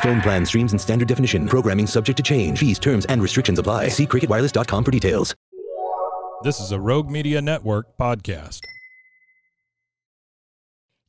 Phone plan streams in standard definition. Programming subject to change. Fees, terms, and restrictions apply. See cricketwireless.com for details. This is a Rogue Media Network podcast.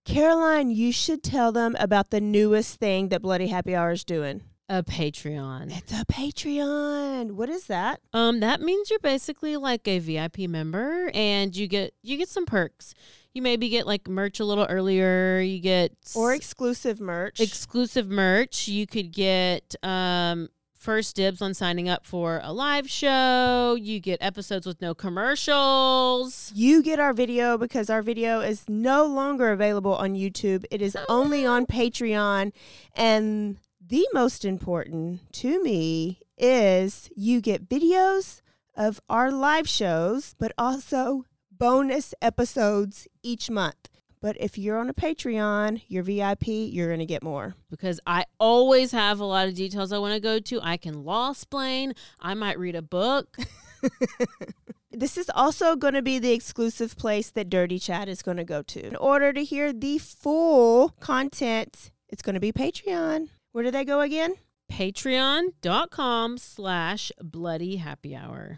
Caroline, you should tell them about the newest thing that Bloody Happy Hour is doing. A Patreon. It's a Patreon. What is that? Um, that means you're basically like a VIP member, and you get you get some perks. You maybe get like merch a little earlier. You get Or exclusive merch. exclusive merch. You could get um first dibs on signing up for a live show. You get episodes with no commercials. you get our video because our video is no longer available on YouTube. It is only on Patreon. And the most important to me is you get videos of our live shows, but also bonus episodes each month. But if you're on a Patreon, you're VIP, you're going to get more. because I always have a lot of details I want to go to. I can law explain. I might read a book. This is also going to be the exclusive place that Dirty Chat is going to go to. In order to hear the full content, it's going to be Patreon. Where do they go again? Patreon.com slash bloody happy hour.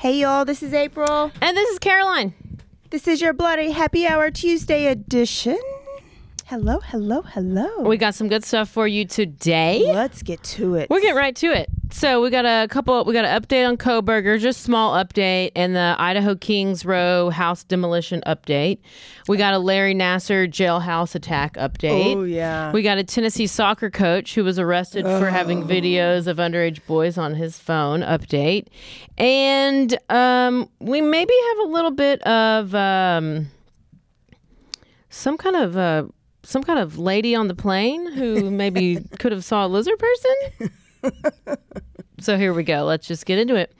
Hey y'all, this is April. And this is Caroline. This is your Bloody Happy Hour Tuesday edition. Hello, hello, hello. We got some good stuff for you today. Let's get to it. We're getting right to it. So we got a couple. We got an update on Kohberger, just small update, and the Idaho Kings Row house demolition update. We got a Larry Nassar jailhouse attack update. Oh, yeah. We got a Tennessee soccer coach who was arrested for having videos of underage boys on his phone update, and um, we maybe have a little bit of um, some kind of. Uh, some kind of lady on the plane who maybe could have saw a lizard person. So here we go. Let's just get into it.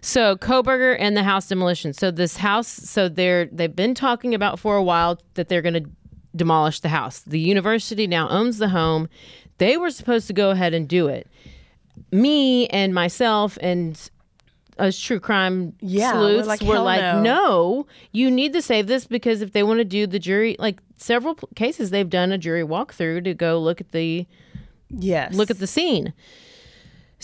So Kohberger and the house demolition. So this house, so they're they've been talking about for a while that they're going to demolish the house. The university now owns the home. They were supposed to go ahead and do it. Me and myself and us true crime Yeah, we're sleuths like, were "Hell like, no." no, you need to save this because if they want to do the jury, like several cases, they've done a jury walkthrough to go look at the yes. look at the scene.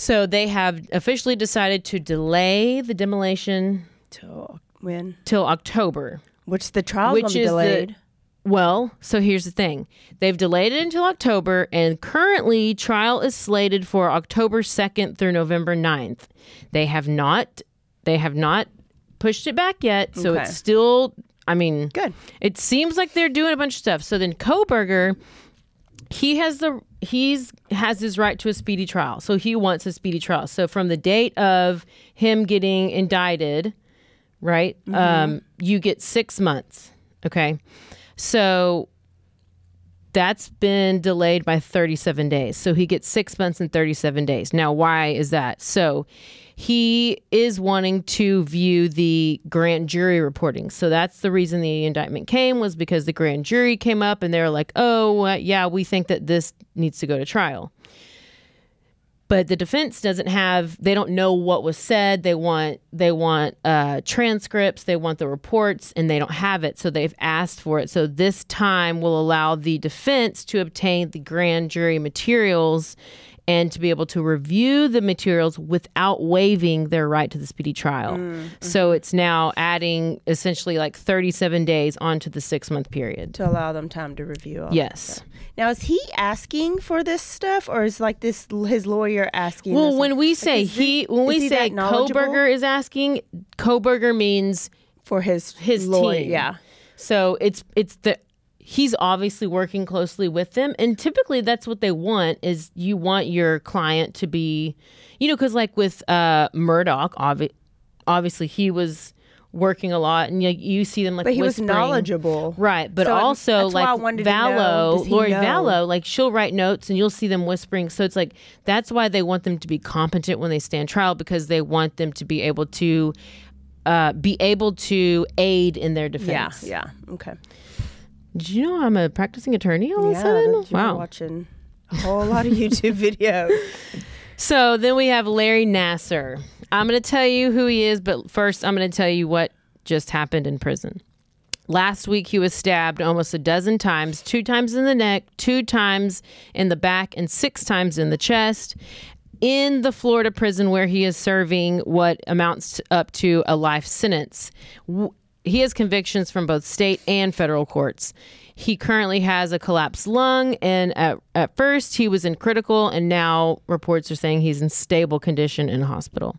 So they have officially decided to delay the demolition Till when? till October. Which the trial Which gonna be the- delayed. Well, so here's the thing. They've delayed it until October and currently trial is slated for October 2nd through November 9th. They have not they have not pushed it back yet, so Okay. it's still I mean, Good. It seems like they're doing a bunch of stuff. So then Kohberger he has the he's has his right to a speedy trial. So he wants a speedy trial. So from the date of him getting indicted, right? Um, you get six months. Okay. So that's been delayed by 37 days. So he gets six months and 37 days. Now, why is that? So he is wanting to view the grand jury reporting. So that's the reason the indictment came was because the grand jury came up and they're like, oh, uh, yeah, we think that this needs to go to trial. But the defense doesn't have they don't know what was said. They want they want uh, transcripts. They want the reports and they don't have it. So they've asked for it. So this time will allow the defense to obtain the grand jury materials and to be able to review the materials without waiving their right to the speedy trial. Mm, so mm-hmm. it's now adding essentially like 37 days onto the six month period. to allow them time to review. All Yes. Now, is he asking for this stuff, or is like this his lawyer asking? Well, this? when we say is he, when we he say Kohberger is asking, Kohberger means for his his lawyer, team. yeah, So it's it's the he's obviously working closely with them, and typically that's what they want is you want your client to be, you know, because like with uh Murdaugh, obvi- obviously he was working a lot, and you, you see them like but he was knowledgeable, Right, but So also that's why I like wanted to know, Vallow, does he Lori know? Vallow, like she'll write notes and you'll see them whispering. So it's like that's why they want them to be competent when they stand trial because they want them to be able to uh, be able to aid in their Yeah, defense. yeah, okay. Did you know I'm a practicing attorney all of a sudden? Wow. watching a whole lot of YouTube videos. So then we have Larry Nassar. I'm going to tell you who he is, but first I'm going to tell you what just happened in prison. Last week, he was stabbed almost a dozen times two times in the neck, two times in the back, and six times in the chest in the Florida prison where he is serving what amounts up to a life sentence. He has convictions from both state and federal courts. He currently has a collapsed lung, and at, at first he was in critical, and now reports are saying he's in stable condition in hospital.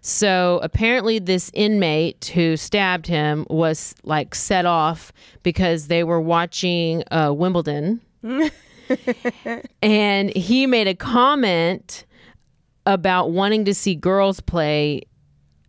So apparently, this inmate who stabbed him was like set off because they were watching uh, Wimbledon. and he made a comment about wanting to see girls play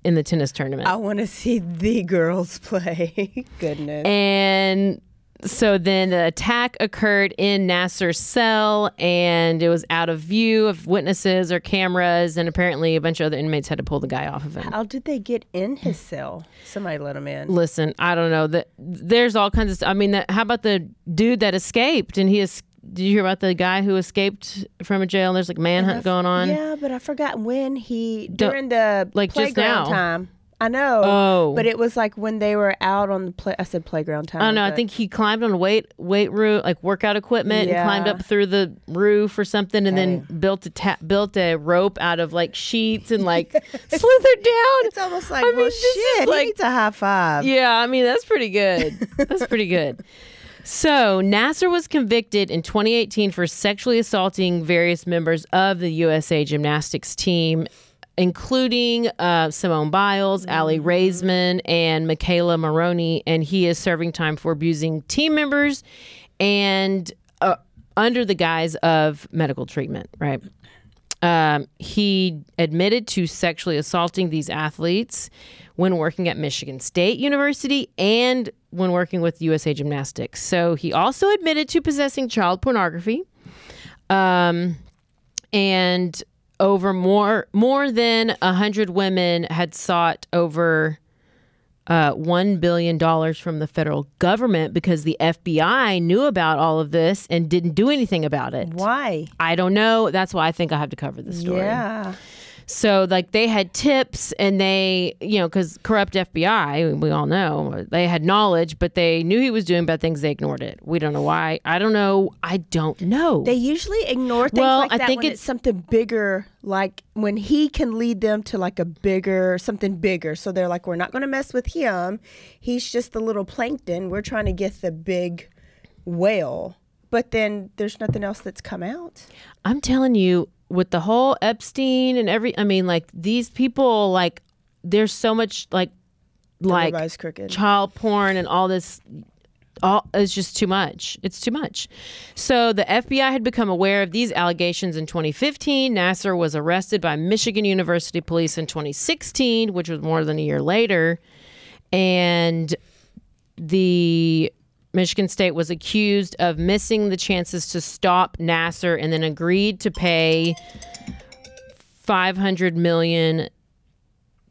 in the tennis tournament. I want to see the girls play. Goodness. And so then the attack occurred in Nassar's cell and it was out of view of witnesses or cameras. And apparently a bunch of other inmates had to pull the guy off of him. How did they get in his cell? Somebody let him in. Listen, I don't know that there's all kinds of stuff. I mean, that, how about the dude that escaped and he is. Did you hear about the guy who escaped from a jail? And there's like manhunt going on. Yeah, but I forgot when he Don't- during the like playground time. I know. Oh. but it was like when they were out on the play. I said playground time. I don't know. I think he climbed on a weight weight room, like workout equipment, and climbed up through the roof or something, and then built a ta- built a rope out of like sheets and like slithered down. it's almost like I well, is shit. like- he needs a high five. Yeah, I mean that's pretty good. That's pretty good. So Nassar was convicted in 2018 for sexually assaulting various members of the USA Gymnastics team, including uh, Simone Biles, Aly Raisman, and McKayla Maroney, and he is serving time for abusing team members and uh, under the guise of medical treatment. Right. Um, he admitted to sexually assaulting these athletes when working at Michigan State University and when working with USA Gymnastics. So he also admitted to possessing child pornography. Um, and over more more than a hundred women had sought over uh, one billion dollars from the federal government because the FBI knew about all of this and didn't do anything about it. Why? I don't know. That's why I think I have to cover the story. Yeah. So like they had tips and they, you know, because corrupt FBI, we all know, they had knowledge, but they knew he was doing bad things. They ignored it. We don't know why. I don't know. I don't know. They usually ignore things Well, like I that think when it's- it's something bigger, like when he can lead them to like a bigger, something bigger. So they're like, we're not going to mess with him. He's just the little plankton. We're trying to get the big whale. But then there's nothing else that's come out. I'm telling you, with the whole Epstein and every, I mean, like these people, like there's so much like, like child porn and all this all it's just too much. It's too much. So the fbi had become aware of these allegations in 2015 nassar was arrested by michigan university police in 2016 which was more than a year later. And the michigan state was accused of missing the chances to stop nassar and then agreed to pay 500 million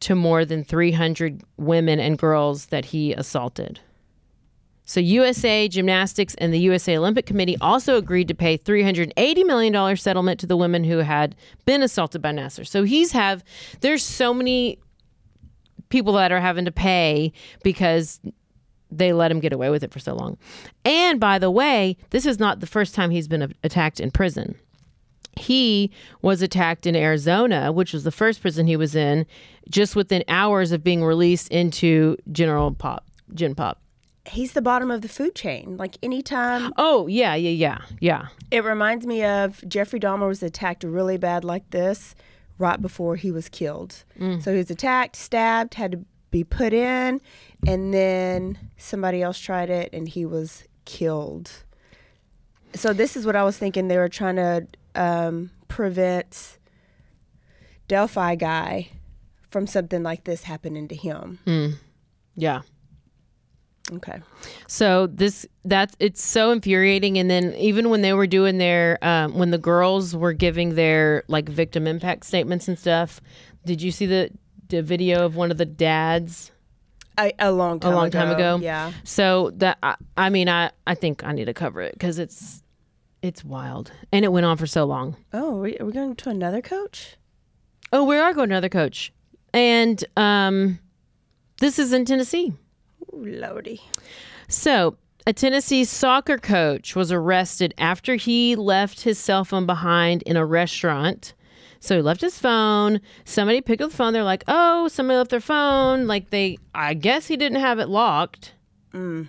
to more than 300 women and girls that he assaulted. So USA Gymnastics and the USA Olympic Committee also agreed to pay $380 million settlement to the women who had been assaulted by Nassar. So he's have there's so many people that are having to pay because they let him get away with it for so long. And by the way, this is not the first time he's been attacked in prison. he was attacked in Arizona, which was the first prison he was in, just within hours of being released into General Pop, Gen Pop. He's the bottom of the food chain. Like anytime, Oh yeah, yeah, yeah, yeah. it reminds me of Jeffrey Dahmer was attacked really bad like this right before he was killed. Mm. So he was attacked, stabbed, had to be put in, and then somebody else tried it and he was killed. So this is what I was thinking. They were trying to um, prevent Delphi guy from something like this happening to him. Yeah. Okay. So this that's it's so infuriating. And then even when they were doing their um, when the girls were giving their like victim impact statements and stuff, did you see the the video of one of the dads? A, a long time a long time ago. Yeah. So that I, I mean I I think I need to cover it because it's it's wild and it went on for so long. Oh, are we, are we going to another coach? Oh, we are going to another coach, and um, this is in Tennessee. Ooh, Lordy. So, a Tennessee soccer coach was arrested after he left his cell phone behind in a restaurant. So he left his phone. Somebody picked up the phone. They're like, "Oh, somebody left their phone." Like they, I guess he didn't have it locked. Mm.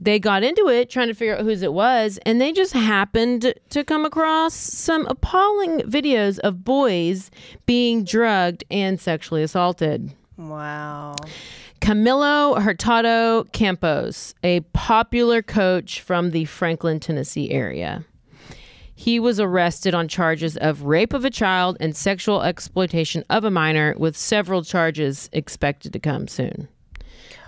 They got into it trying to figure out whose it was, and they just happened to come across some appalling videos of boys being drugged and sexually assaulted. Wow. Camilo Hurtado Campos, a popular coach from the Franklin, Tennessee area. He was arrested on charges of rape of a child and sexual exploitation of a minor, with several charges expected to come soon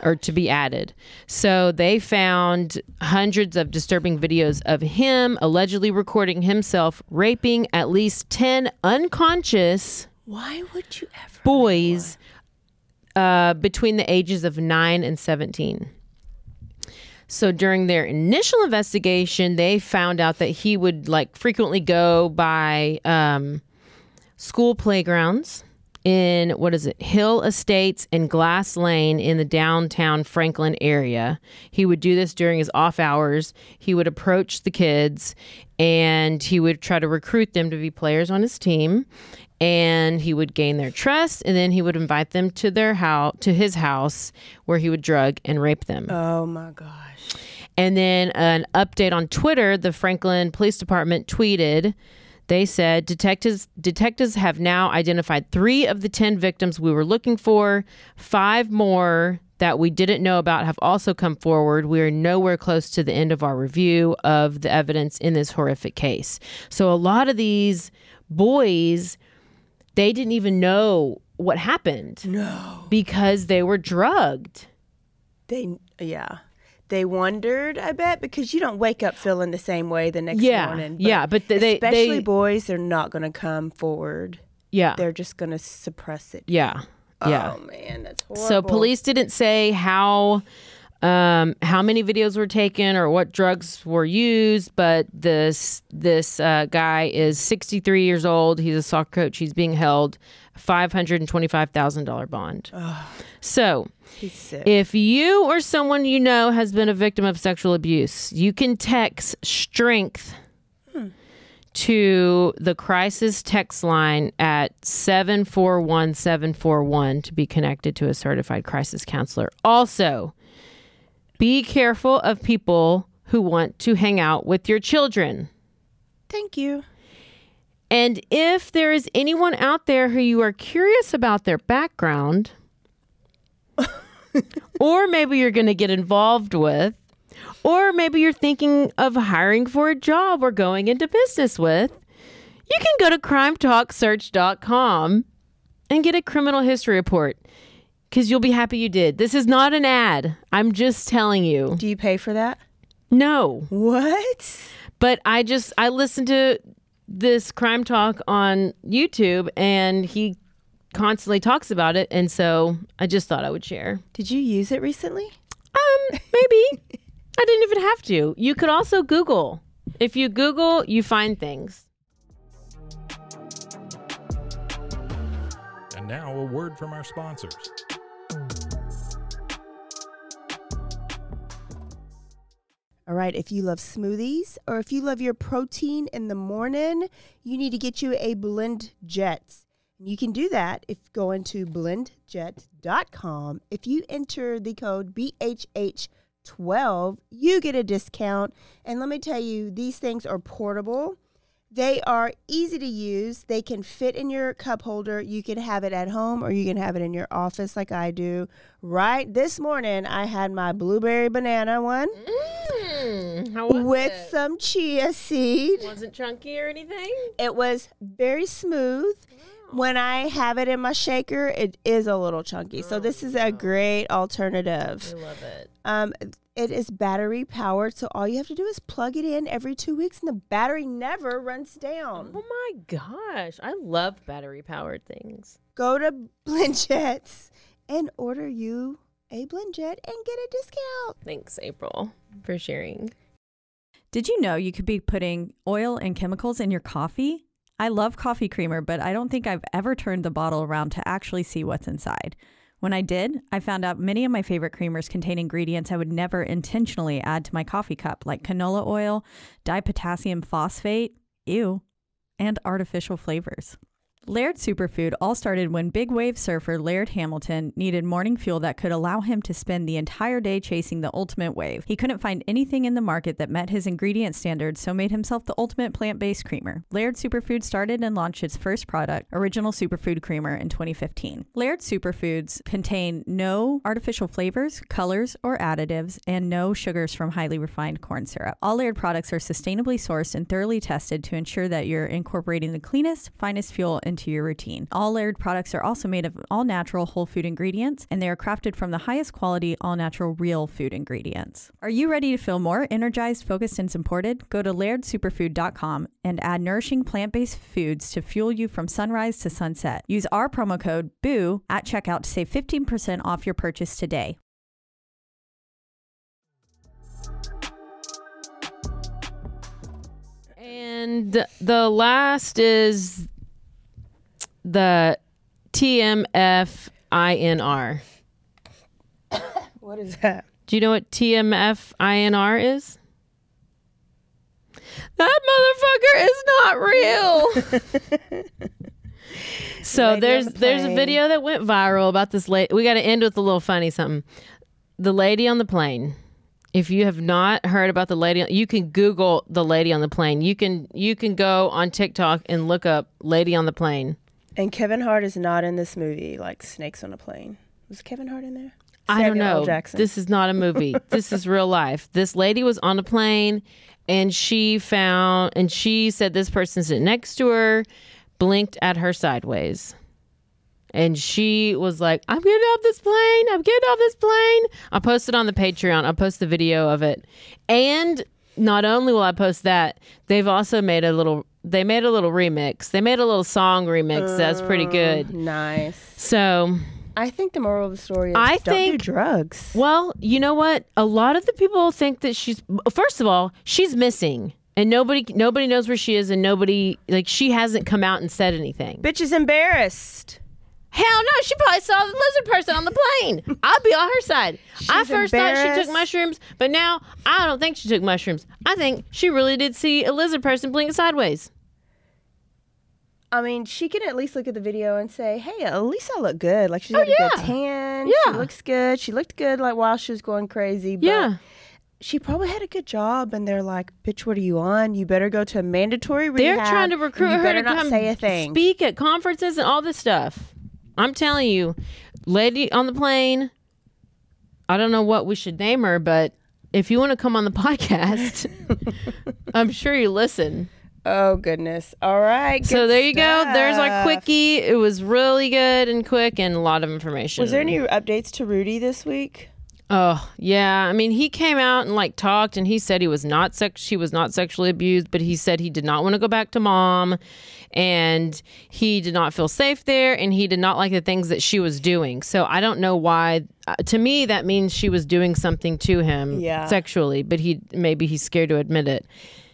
or to be added. So they found hundreds of disturbing videos of him allegedly recording himself raping at least 10 unconscious Why would you ever? boys uh, between the ages of 9 and 17. So during their initial investigation, they found out that he would like frequently go by um, school playgrounds in what is it, Hill Estates and Glass Lane in the downtown Franklin area. He would do this during his off hours. He would approach the kids and he would try to recruit them to be players on his team. And he would gain their trust, and then he would invite them to their house, to his house, where he would drug and rape them. Oh my gosh. And then an update on Twitter, the Franklin Police Department tweeted, they said detectives detectives have now identified 3 of the 10 victims we were looking for. 5 more that we didn't know about have also come forward. We are nowhere close to the end of our review of the evidence in this horrific case. So a lot of these boys they didn't even know what happened No. because they were drugged. They yeah. They wondered, I bet, because you don't wake up feeling the same way the next Yeah, morning. yeah, but they- they- especially they- boys, they're not going to come forward. Yeah. They're just going to suppress it. Yeah. Yeah. Oh man, that's horrible. So police didn't say how um, how many videos were taken or what drugs were used, but this this uh, guy is 63 years old. He's a soccer coach. He's being held five hundred and twenty five thousand dollar bond. So He's sick. if you or someone you know has been a victim of sexual abuse, you can text strength to the crisis text line at 741741 to be connected to a certified crisis counselor. Also, be careful of people who want to hang out with your children. Thank you. And if there is anyone out there who you are curious about their background, or maybe you're going to get involved with, or maybe you're thinking of hiring for a job or going into business with, you can go to crimetalksearch.com and get a criminal history report because you'll be happy you did. This is not an ad. I'm just telling you. Do you pay for that? No. What? But I just I listened to this crime talk on YouTube and he constantly talks about it and so I just thought I would share. Did you use it recently? Um maybe I didn't even have to. You could also Google. If you Google, you find things. And now a word from our sponsors. All right, if you love smoothies or if you love your protein in the morning, you need to get you a Blend Jet. You can do that if you go into blendjet.com. If you enter the code BHH12, you get a discount. And let me tell you, these things are portable. They are easy to use. They can fit in your cup holder. You can have it at home or you can have it in your office like I do. Right this morning, I had my blueberry banana one Mm, how was with it? some chia seed. Wasn't chunky or anything? It was very smooth. When I have it in my shaker, it is a little chunky. So this is a great alternative. I love it. Um, it is battery powered, so all you have to do is plug it in every two weeks, and the battery never runs down. Oh my gosh. I love battery powered things. Go to BlendJets and order you a BlendJet and get a discount. Thanks, April, for sharing. Did you know you could be putting oil and chemicals in your coffee? I love coffee creamer, but I don't think I've ever turned the bottle around to actually see what's inside. When I did, I found out many of my favorite creamers contain ingredients I would never intentionally add to my coffee cup, like canola oil, dipotassium phosphate, ew, and artificial flavors. Laird Superfood all started when big wave surfer Laird Hamilton needed morning fuel that could allow him to spend the entire day chasing the ultimate wave. He couldn't find anything in the market that met his ingredient standards, so made himself the ultimate plant-based creamer. Laird Superfood started and launched its first product, Original Superfood Creamer, in 2015. Laird Superfoods contain no artificial flavors, colors, or additives, and no sugars from highly refined corn syrup. All Laird products are sustainably sourced and thoroughly tested to ensure that you're incorporating the cleanest, finest fuel into your routine. All Laird products are also made of all natural whole food ingredients, and they are crafted from the highest quality, all natural, real food ingredients. Are you ready to feel more energized, focused, and supported? Go to lairdsuperfood.com and add nourishing plant based foods to fuel you from sunrise to sunset. Use our promo code BOO at checkout to save 15% off your purchase today. And the last is the TMFINR. What is that? Do you know what TMFINR is? That motherfucker is not real. so Lady there's the there's a video that went viral about this lady. We got to end with a little funny something. The lady on the plane. If you have not heard about the lady, you can Google the lady on the plane. You can you can go on TikTok and look up lady on the plane. And Kevin Hart is not in this movie, like Snakes on a Plane. Was Kevin Hart in there? I don't Samuel L. know. Jackson. This is not a movie. this is real life. This lady was on a plane and she found and she said this person sitting next to her blinked at her sideways. And she was like, I'm getting off this plane. I'm getting off this plane. I'll post it on the Patreon. I'll post the video of it. And not only will I post that, they've also made a little they made a little remix. They made a little song remix that's pretty oh, good. nice. So I think the moral of the story is I don't think- do drugs. Well, you know what? A lot of the people think that she's first of all, she's missing. And nobody nobody knows where she is and nobody like she hasn't come out and said anything. Bitch is embarrassed. Hell no, she probably saw the lizard person on the plane. I'll be on her side. I first thought she took mushrooms, but now I don't think she took mushrooms. I think she really did see a lizard person blink sideways. I mean, she can at least look at the video and say, "Hey, at least I look good. Like she's Oh, got a good tan. Yeah. She looks good. She looked good like while she was going crazy. But Yeah. she probably had a good job, and they're like, "Bitch, what are you on? You better go to a mandatory They're trying to recruit her to not come say a thing." speak at conferences and all this stuff. I'm telling you, lady on the plane. I don't know what we should name her, but if you want to come on the podcast, I'm sure you listen. Oh goodness! All right. so there you go. There's our quickie. It was really good and quick and a lot of information. Was there any updates to Rudy this week? Oh yeah, I mean he came out and like talked and he said he was not sex she was not sexually abused, but he said he did not want to go back to mom, and he did not feel safe there, and he did not like the things that she was doing. So I don't know why. Uh, to me, that means she was doing something to him Yeah. sexually, but he maybe he's scared to admit it.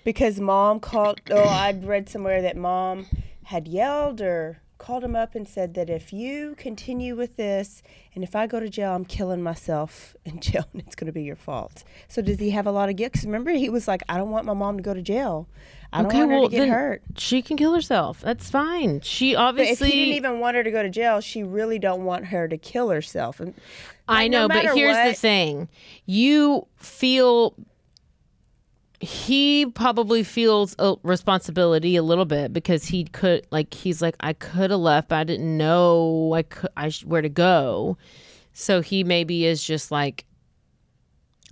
Because mom called. Oh, I'd read somewhere that mom had yelled or called him up and said that if you continue with this and if I go to jail, I'm killing myself in jail and it's going to be your fault. So does he have a lot of guilt? remember, he was like, I don't want my mom to go to jail. I don't want her to get hurt. she can kill herself. That's fine. She But if obviously. he didn't even want her to go to jail, she really don't want her to kill herself. And I like, no know, but here's the thing: you feel. He probably feels a responsibility a little bit because he could, like, he's like, I could have left, but I didn't know I could, I sh- where to go. So he maybe is just like,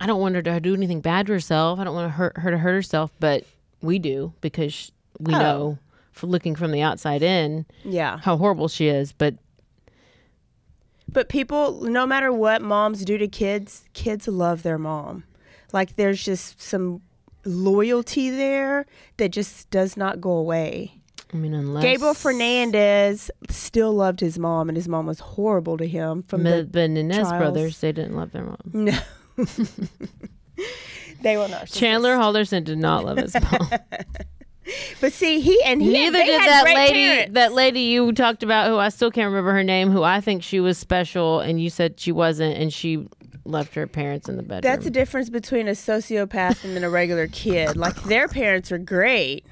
I don't want her to do anything bad to herself. I don't want to hurt her to hurt herself, but we do because we Oh. know, for looking from the outside in, Yeah. how horrible she is. But But people, no matter what moms do to kids, kids love their mom. Like there's just some loyalty there that just does not go away. I mean, unless Gabriel Fernandez still loved his mom, and his mom was horrible to him. From the the trials. brothers, they didn't love their mom. no, they were not. Chandler Halderson did not love his mom. but see, he and he Neither they did had that lady. parents. That lady you talked about, who I still can't remember her name, who I think she was special, and you said she wasn't, and she left her parents in the bedroom. That's the difference between a sociopath and then a regular kid. Like their parents are great,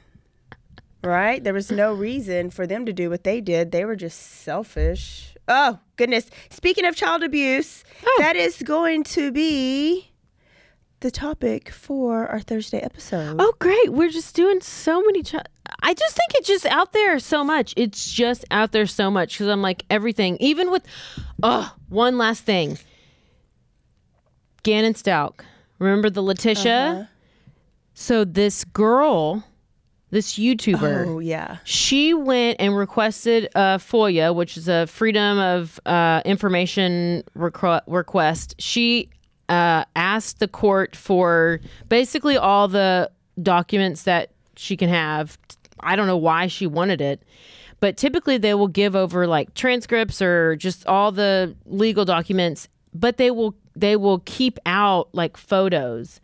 right? There was no reason for them to do what they did. They were just selfish. Oh goodness! Speaking of child abuse, oh. that is going to be the topic for our Thursday episode. Oh, great! We're just doing so many. Ch- I just think it's just out there so much. It's just out there so much because I'm like everything, even with. Oh, one last thing. Gannon Stauch. Remember the Letecia? So this girl, this YouTuber. Oh yeah. She went and requested a FOIA, which is a Freedom of uh, Information requ- request. She uh, asked the court for basically all the documents that she can have. I don't know why she wanted it, but typically they will give over like transcripts or just all the legal documents, but they will they will keep out like photos.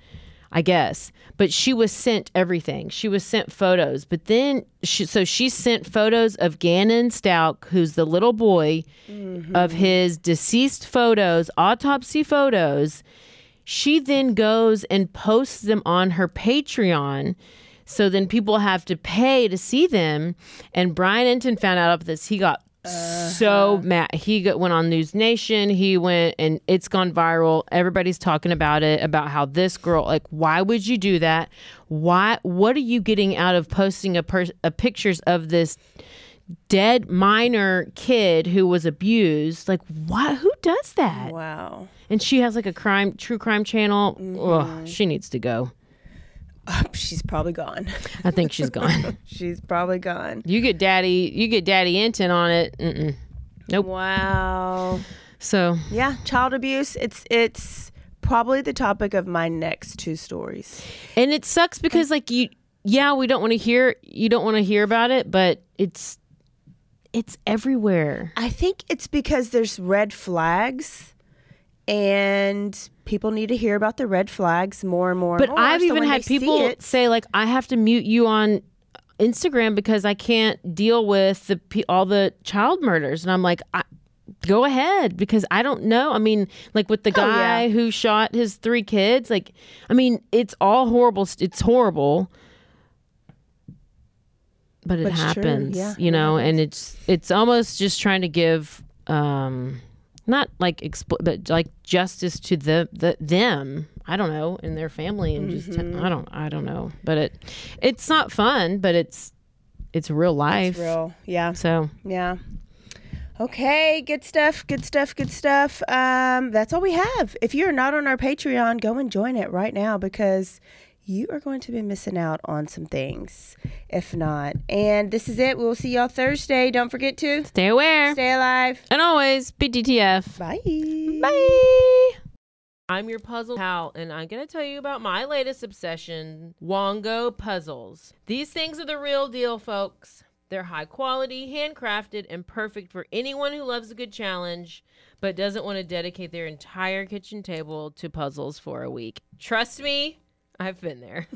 I guess. But she was sent everything. She was sent photos. But then, she, so she sent photos of Gannon Stauch, who's the little boy, mm-hmm. of his deceased photos, autopsy photos. She then goes and posts them on her Patreon. So then people have to pay to see them. And Brian Entin found out about this. He got so uh-huh. mad. He got, went on NewsNation. He went and it's gone viral. Everybody's talking about it about how this girl, like, why would you do that? Why? What are you getting out of posting a, per, a pictures of this dead minor kid who was abused? Like, why? Who does that? Wow. And she has like a crime, true crime channel. Ugh, mm-hmm. she needs to go. She's probably gone. I think she's gone. She's probably gone. you get daddy, you get daddy Entin on it. Mm-mm. Nope. Wow. So Yeah, child abuse. It's it's probably the topic of my next two stories. And it sucks because like you yeah, we don't want to hear you don't want to hear about it, but it's it's everywhere. I think it's because there's red flags and people need to hear about the red flags more and more. and But more, I've so even had people it- say like I have to mute you on Instagram because I can't deal with the all the child murders and I'm like I go ahead because I don't know. I mean, like with the Oh, yeah. guy who shot his three kids, like I mean, it's all horrible. It's horrible. But it But happens, yeah, you know, and it's it's almost just trying to give um not like expl- but like justice to the, the them i don't know and their family and just Mm-hmm. i don't i don't know but it it's not fun but it's it's real life It's real. Yeah. so Yeah. Okay, good stuff, good stuff, good stuff. Um, that's all we have. If you're not on our Patreon, go and join it right now because you are going to be missing out on some things if not. And this is it. We'll see y'all Thursday. Don't forget to stay aware stay alive. and always bdtf Bye. Bye. I'm your puzzle pal, and I'm going to tell you about my latest obsession Wongo puzzles. These things are the real deal, folks. They're high quality, handcrafted, and perfect for anyone who loves a good challenge but doesn't want to dedicate their entire kitchen table to puzzles for a week. Trust me, I've been there.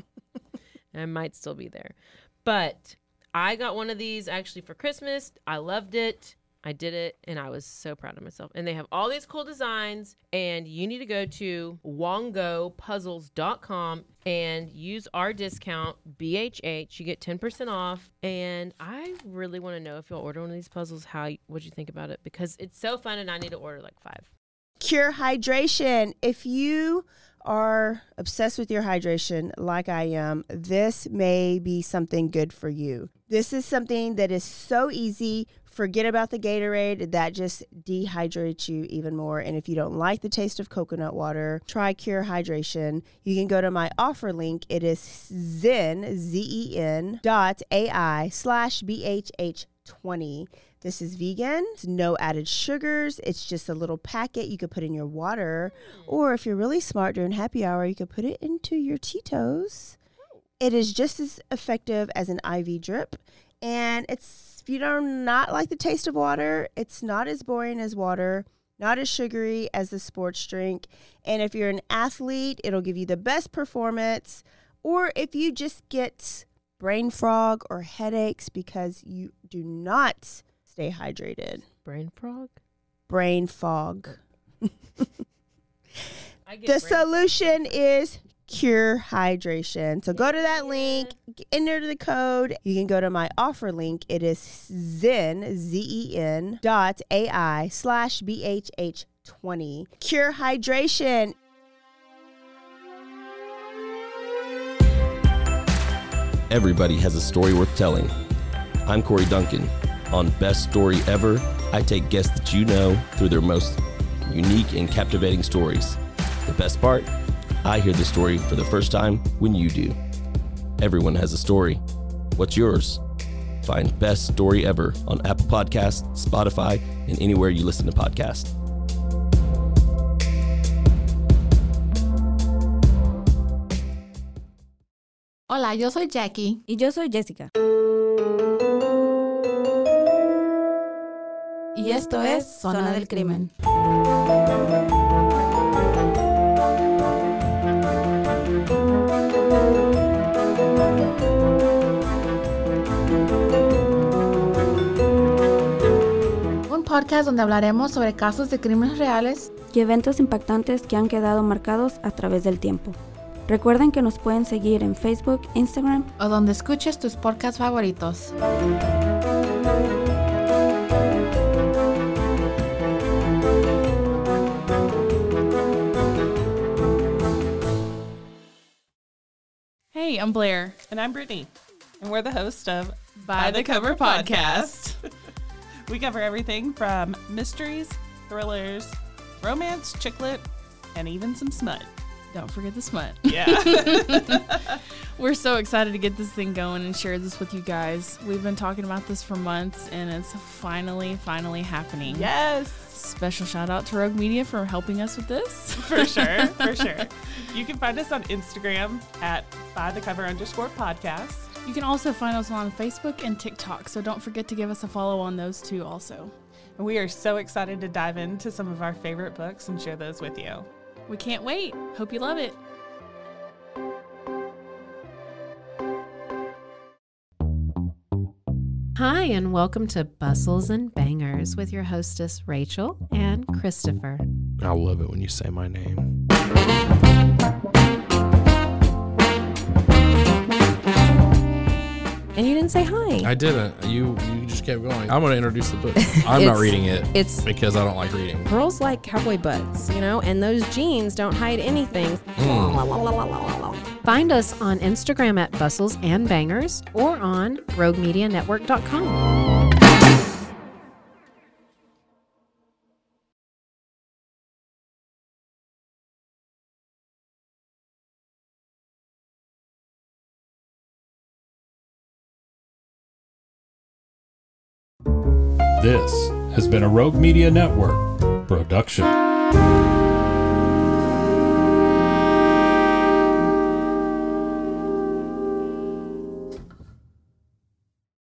I might still be there. But I got one of these actually for Christmas. I loved it. I did it and I was so proud of myself. And they have all these cool designs. And you need to go to wongopuzzles.com and use our discount BHH. You get 10% off. And I really want to know if you'll order one of these puzzles, how what you think about it because it's so fun and I need to order like five. Cure hydration. If you are obsessed with your hydration like I am, this may be something good for you. This is something that is so easy. Forget about the Gatorade, that just dehydrates you even more. And if you don't like the taste of coconut water, try Cure Hydration. You can go to my offer link. It is zen, Z E N dot AI slash BHH20. This is vegan, it's no added sugars. It's just a little packet you could put in your water. Mm. Or if you're really smart during happy hour, you could put it into your Tito's. Oh. It is just as effective as an IV drip. And it's, if you do not not like the taste of water, it's not as boring as water, not as sugary as the sports drink. And if you're an athlete, it'll give you the best performance. Or if you just get brain fog or headaches because you do not stay hydrated. Brain frog? Brain fog. The brain- solution is Cure Hydration. So go to that link, enter the code. You can go to my offer link. It is zen, Z E N dot AI slash BHH20. Cure Hydration. Everybody has a story worth telling. I'm Corey Duncan. On Best Story Ever, I take guests that you know through their most unique and captivating stories. The best part? I hear the story for the first time when you do. Everyone has a story. What's yours? Find Best Story Ever on Apple Podcasts, Spotify, and anywhere you listen to podcasts. Hola, yo soy Jackie. Y yo soy Jessica. Y esto es Zona del Crimen. Un podcast donde hablaremos sobre casos de crímenes reales y eventos impactantes que han quedado marcados a través del tiempo. Recuerden que nos pueden seguir en Facebook, Instagram o donde escuches tus podcasts favoritos. Hey, I'm Blair. And I'm Brittany. And we're the host of By, the, Cover, Podcast. we cover everything from mysteries, thrillers, romance, chick lit, and even some smut. Don't forget the smut. Yeah. We're so excited to get this thing going and share this with you guys. We've been talking about this for months and it's finally, finally happening. yes. Special shout out to Rogue Media for helping us with this. For sure. For sure. You can find us on Instagram at by the cover underscore podcast. You can also find us on Facebook and TikTok, so don't forget to give us a follow on those two also. We are so excited to dive into some of our favorite books and share those with you. We can't wait. Hope you love it. Hi, and welcome to Bustles and Bangers with your hostess, Rachel and Christopher. I love it when you say my name. And you didn't say hi. I didn't. You you just kept going. I'm going to introduce the book. I'm not It's- reading it. it's- because I don't like reading. Girls like cowboy butts, you know, and those jeans don't hide anything. Mm. Find us on Instagram at Bustles and Bangers or on RogueMediaNetwork.com. This has been a Rogue Media Network production.